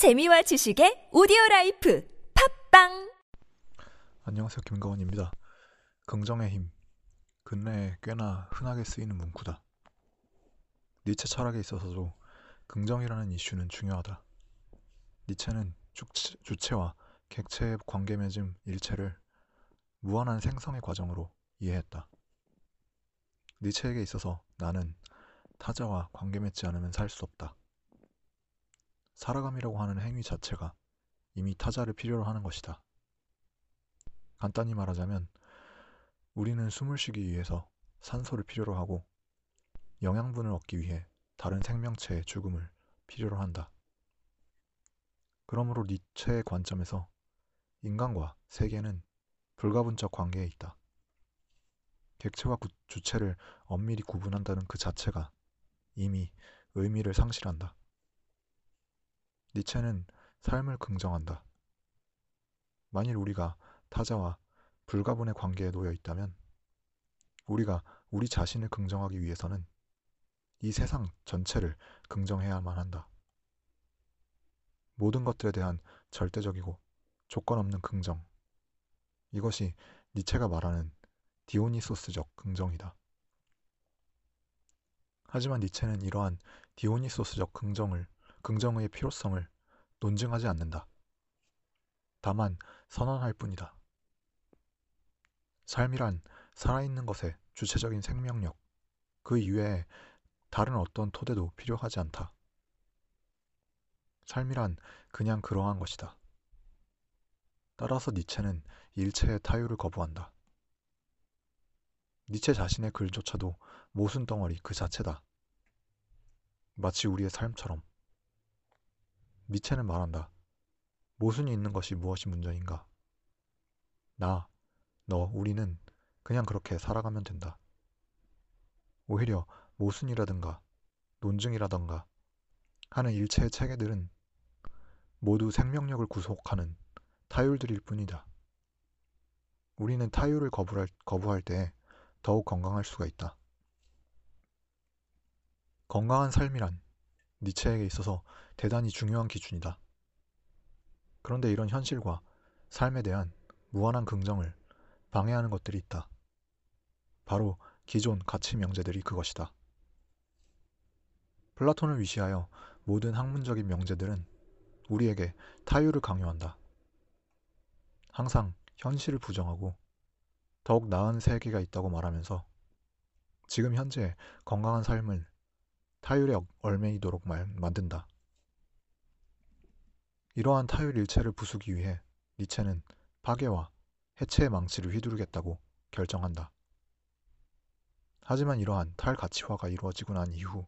재미와 지식의 오디오 라이프 팟빵 안녕하세요. 김가원입니다. 긍정의 힘. 근래에 꽤나 흔하게 쓰이는 문구다. 니체 철학에 있어서도 긍정이라는 이슈는 중요하다. 니체는 주체, 주체와 객체의 관계 맺음 일체를 무한한 생성의 과정으로 이해했다. 니체에게 있어서 나는 타자와 관계 맺지 않으면 살 수 없다. 살아감이라고 하는 행위 자체가 이미 타자를 필요로 하는 것이다. 간단히 말하자면 우리는 숨을 쉬기 위해서 산소를 필요로 하고 영양분을 얻기 위해 다른 생명체의 죽음을 필요로 한다. 그러므로 니체의 관점에서 인간과 세계는 불가분적 관계에 있다. 객체와 주체를 엄밀히 구분한다는 그 자체가 이미 의미를 상실한다. 니체는 삶을 긍정한다. 만일 우리가 타자와 불가분의 관계에 놓여 있다면 우리가 우리 자신을 긍정하기 위해서는 이 세상 전체를 긍정해야만 한다. 모든 것들에 대한 절대적이고 조건 없는 긍정. 이것이 니체가 말하는 디오니소스적 긍정이다. 하지만 니체는 이러한 디오니소스적 긍정을 긍정의 필요성을 논증하지 않는다. 다만 선언할 뿐이다. 삶이란 살아있는 것의 주체적인 생명력, 그 이외에 다른 어떤 토대도 필요하지 않다. 삶이란 그냥 그러한 것이다. 따라서 니체는 일체의 타유를 거부한다. 니체 자신의 글조차도 모순 덩어리 그 자체다. 마치 우리의 삶처럼. 니체는 말한다. 모순이 있는 것이 무엇이 문제인가? 나, 너, 우리는 그냥 그렇게 살아가면 된다. 오히려 모순이라든가 논증이라든가 하는 일체의 체계들은 모두 생명력을 구속하는 타율들일 뿐이다. 우리는 타율을 거부할, 거부할 때 더욱 건강할 수가 있다. 건강한 삶이란 니체에게 있어서 대단히 중요한 기준이다. 그런데 이런 현실과 삶에 대한 무한한 긍정을 방해하는 것들이 있다. 바로 기존 가치 명제들이 그것이다. 플라톤을 위시하여 모든 학문적인 명제들은 우리에게 타유를 강요한다. 항상 현실을 부정하고 더욱 나은 세계가 있다고 말하면서 지금 현재 건강한 삶을 타율에 얼매이도록 만든다. 이러한 타율 일체를 부수기 위해 니체는 파괴와 해체의 망치를 휘두르겠다고 결정한다. 하지만 이러한 탈가치화가 이루어지고 난 이후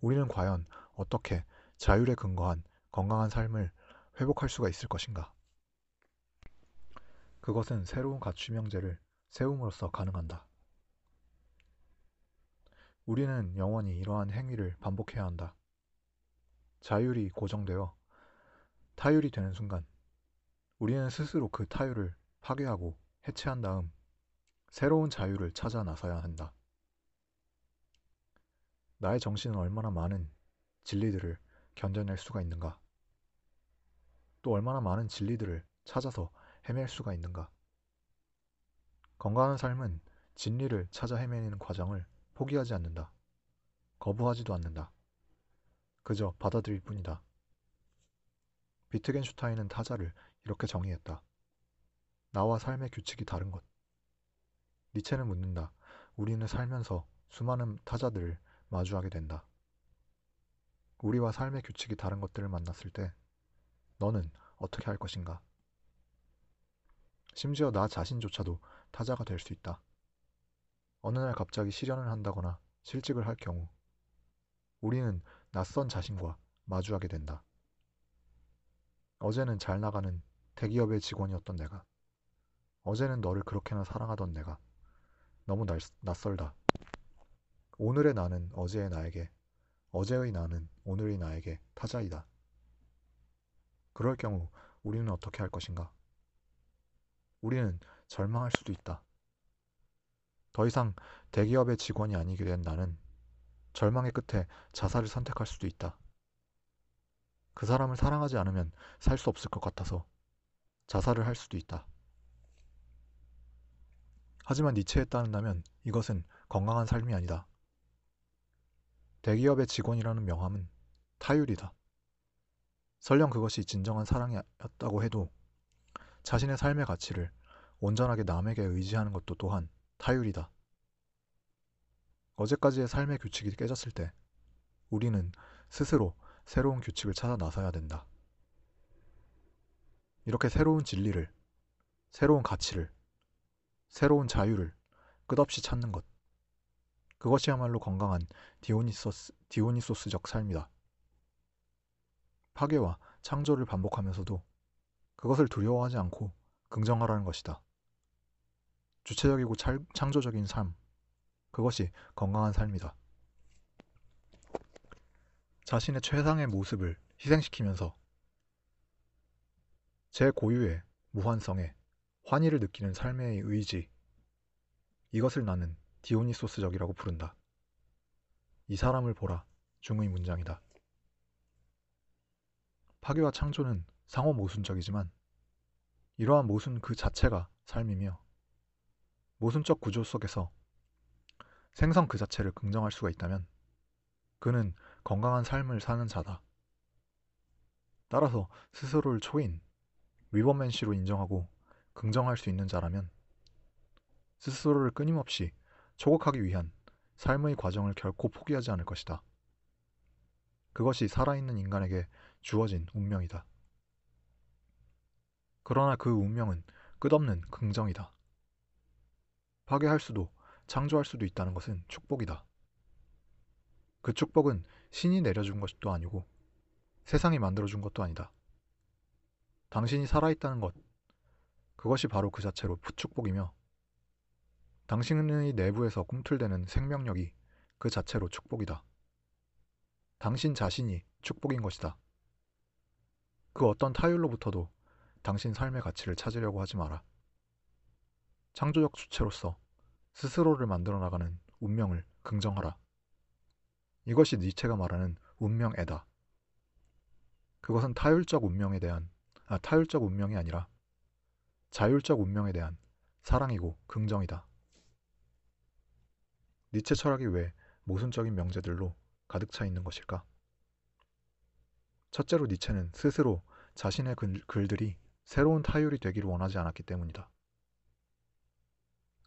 우리는 과연 어떻게 자율에 근거한 건강한 삶을 회복할 수가 있을 것인가? 그것은 새로운 가치명제를 세움으로써 가능한다. 우리는 영원히 이러한 행위를 반복해야 한다. 자율이 고정되어 타율이 되는 순간 우리는 스스로 그 타율을 파괴하고 해체한 다음 새로운 자유를 찾아 나서야 한다. 나의 정신은 얼마나 많은 진리들을 견뎌낼 수가 있는가? 또 얼마나 많은 진리들을 찾아서 헤맬 수가 있는가? 건강한 삶은 진리를 찾아 헤매는 과정을 포기하지 않는다. 거부하지도 않는다. 그저 받아들일 뿐이다. 비트겐슈타인은 타자를 이렇게 정의했다. 나와 삶의 규칙이 다른 것. 니체는 묻는다. 우리는 살면서 수많은 타자들을 마주하게 된다. 우리와 삶의 규칙이 다른 것들을 만났을 때 너는 어떻게 할 것인가? 심지어 나 자신조차도 타자가 될 수 있다. 어느 날 갑자기 실현을 한다거나 실직을 할 경우 우리는 낯선 자신과 마주하게 된다. 어제는 잘 나가는 대기업의 직원이었던 내가 어제는 너를 그렇게나 사랑하던 내가 너무 날, 낯설다. 오늘의 나는 어제의 나에게 어제의 나는 오늘의 나에게 타자이다. 그럴 경우 우리는 어떻게 할 것인가? 우리는 절망할 수도 있다. 더 이상 대기업의 직원이 아니게 된 나는 절망의 끝에 자살을 선택할 수도 있다. 그 사람을 사랑하지 않으면 살 수 없을 것 같아서 자살을 할 수도 있다. 하지만 니체에 따른다면 이것은 건강한 삶이 아니다. 대기업의 직원이라는 명함은 타율이다. 설령 그것이 진정한 사랑이었다고 해도 자신의 삶의 가치를 온전하게 남에게 의지하는 것도 또한 타율이다. 어제까지의 삶의 규칙이 깨졌을 때 우리는 스스로 새로운 규칙을 찾아 나서야 된다. 이렇게 새로운 진리를, 새로운 가치를, 새로운 자유를 끝없이 찾는 것. 그것이야말로 건강한 디오니소스, 디오니소스적 삶이다. 파괴와 창조를 반복하면서도 그것을 두려워하지 않고 긍정하라는 것이다. 주체적이고 창조적인 삶, 그것이 건강한 삶이다. 자신의 최상의 모습을 희생시키면서 제 고유의 무한성에 환희를 느끼는 삶의 의지, 이것을 나는 디오니소스적이라고 부른다. 이 사람을 보라 중의 문장이다. 파괴와 창조는 상호 모순적이지만 이러한 모순 그 자체가 삶이며 모순적 구조 속에서 생성 그 자체를 긍정할 수가 있다면 그는 건강한 삶을 사는 자다. 따라서 스스로를 초인, 위버맨시로 인정하고 긍정할 수 있는 자라면 스스로를 끊임없이 초곡하기 위한 삶의 과정을 결코 포기하지 않을 것이다. 그것이 살아있는 인간에게 주어진 운명이다. 그러나 그 운명은 끝없는 긍정이다. 파괴할 수도 창조할 수도 있다는 것은 축복이다. 그 축복은 신이 내려준 것도 아니고 세상이 만들어준 것도 아니다. 당신이 살아있다는 것, 그것이 바로 그 자체로 축복이며 당신의 내부에서 꿈틀대는 생명력이 그 자체로 축복이다. 당신 자신이 축복인 것이다. 그 어떤 타율로부터도 당신 삶의 가치를 찾으려고 하지 마라. 창조적 주체로서 스스로를 만들어 나가는 운명을 긍정하라. 이것이 니체가 말하는 운명애다. 그것은 타율적 운명에 대한 아, 타율적 운명이 아니라 자율적 운명에 대한 사랑이고 긍정이다. 니체 철학이 왜 모순적인 명제들로 가득 차 있는 것일까? 첫째로 니체는 스스로 자신의 글, 글들이 새로운 타율이 되기를 원하지 않았기 때문이다.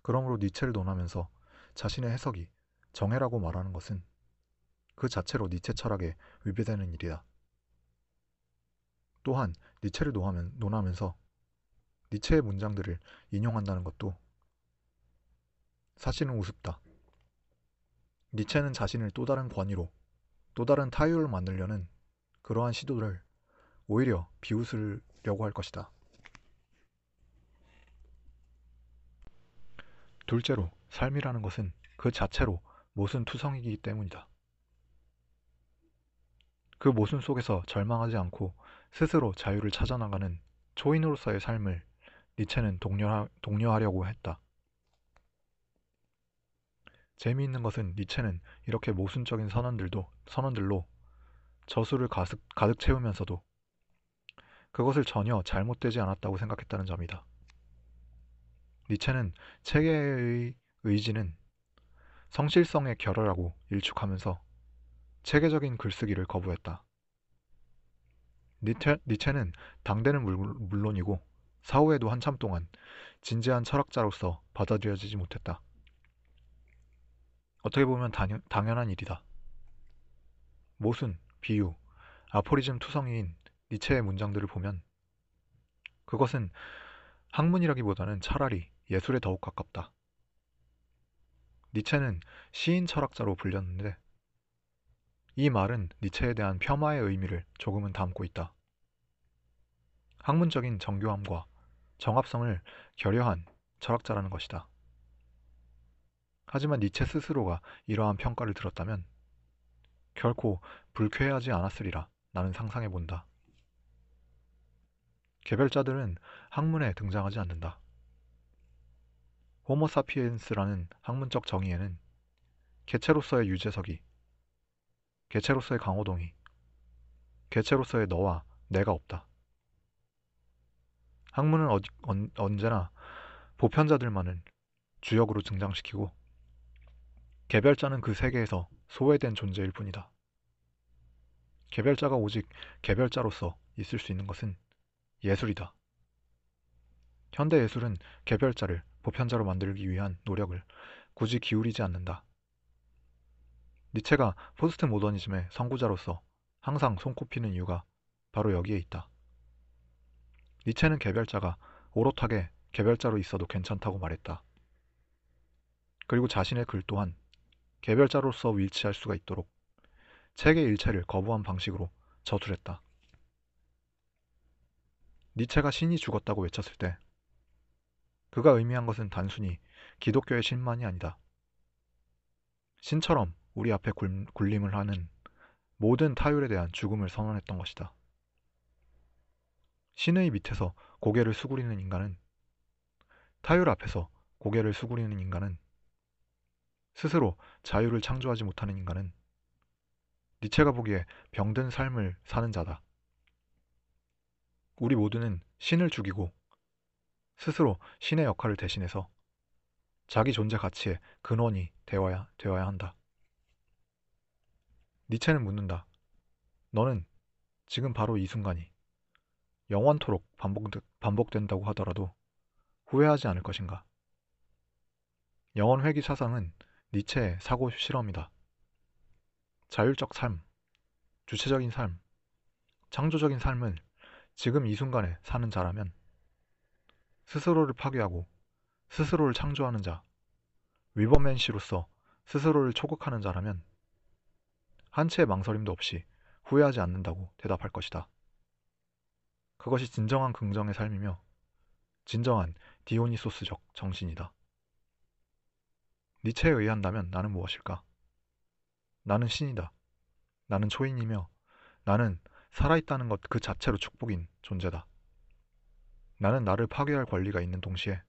그러므로 니체를 논하면서 자신의 해석이 정해라고 말하는 것은 그 자체로 니체 철학에 위배되는 일이다. 또한 니체를 논하면, 논하면 서 니체의 문장들을 인용한다는 것도 사실은 우습다. 니체는 자신을 또 다른 권위로 또 다른 타율을 만들려는 그러한 시도를 오히려 비웃으려고 할 것이다. 둘째로 삶이라는 것은 그 자체로 모순 투성이기 때문이다. 그 모순 속에서 절망하지 않고 스스로 자유를 찾아나가는 초인으로서의 삶을 니체는 독려하, 독려하려고 했다. 재미있는 것은 니체는 이렇게 모순적인 선언들도 선언들로 저수를 가득, 가득 채우면서도 그것을 전혀 잘못되지 않았다고 생각했다는 점이다. 니체는 체계의 의지는 성실성에 결여라고 일축하면서 체계적인 글쓰기를 거부했다. 니체, 니체 는 당대는 물론이고 사후에도 한참 동안 진지한 철학자로서 받아들여지지 못했다. 어떻게 보면 당연, 당연한 일이다. 모순, 비유, 아포리즘 투성이인 니체의 문장들을 보면 그것은 학문이라기보다는 차라리 예술에 더욱 가깝다. 니체는 시인 철학자로 불렸는데 이 말은 니체에 대한 폄하의 의미를 조금은 담고 있다. 학문적인 정교함과 정합성을 결여한 철학자라는 것이다. 하지만 니체 스스로가 이러한 평가를 들었다면 결코 불쾌하지 않았으리라 나는 상상해 본다. 개별자들은 학문에 등장하지 않는다. 호모사피엔스라는 학문적 정의에는 개체로서의 유재석이, 개체로서의 강호동이, 개체로서의 너와 내가 없다. 학문은 어디, 언, 언제나 보편자들만을 주역으로 등장시키고 개별자는 그 세계에서 소외된 존재일 뿐이다. 개별자가 오직 개별자로서 있을 수 있는 것은 예술이다. 현대 예술은 개별자를 보편자로 만들기 위한 노력을 굳이 기울이지 않는다. 니체가 포스트 모더니즘의 선구자로서 항상 손꼽히는 이유가 바로 여기에 있다. 니체는 개별자가 오롯하게 개별자로 있어도 괜찮다고 말했다. 그리고 자신의 글 또한 개별자로서 위치할 수가 있도록 책의 일체를 거부한 방식으로 저술했다. 니체가 신이 죽었다고 외쳤을 때 그가 의미한 것은 단순히 기독교의 신만이 아니다. 신처럼 우리 앞에 굴림을 하는 모든 타율에 대한 죽음을 선언했던 것이다. 신의 밑에서 고개를 수그리는 인간은 타율 앞에서 고개를 수그리는 인간은 스스로 자유를 창조하지 못하는 인간은 니체가 보기에 병든 삶을 사는 자다. 우리 모두는 신을 죽이고 스스로 신의 역할을 대신해서 자기 존재 가치의 근원이 되어야, 되어야 한다. 니체는 묻는다. 너는 지금 바로 이 순간이 영원토록 반복, 반복 된다고 하더라도 후회하지 않을 것인가? 영원 회귀 사상은 니체의 사고 실험이다. 자율적 삶, 주체적인 삶, 창조적인 삶을 지금 이 순간에 사는 자라면 스스로를 파괴하고 스스로를 창조하는 자, 위버맨시로서 스스로를 초극하는 자라면 한 채의 망설임도 없이 후회하지 않는다고 대답할 것이다. 그것이 진정한 긍정의 삶이며 진정한 디오니소스적 정신이다. 니체에 의한다면 나는 무엇일까? 나는 신이다. 나는 초인이며 나는 살아있다는 것 그 자체로 축복인 존재다. 나는 나를 파괴할 권리가 있는 동시에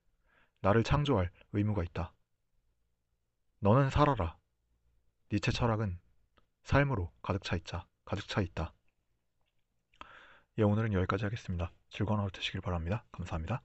나를 창조할 의무가 있다. 너는 살아라. 니체 철학은 삶으로 가득 차 있자, 가득 차 있다. 예, 오늘은 여기까지 하겠습니다. 즐거운 하루 되시길 바랍니다. 감사합니다.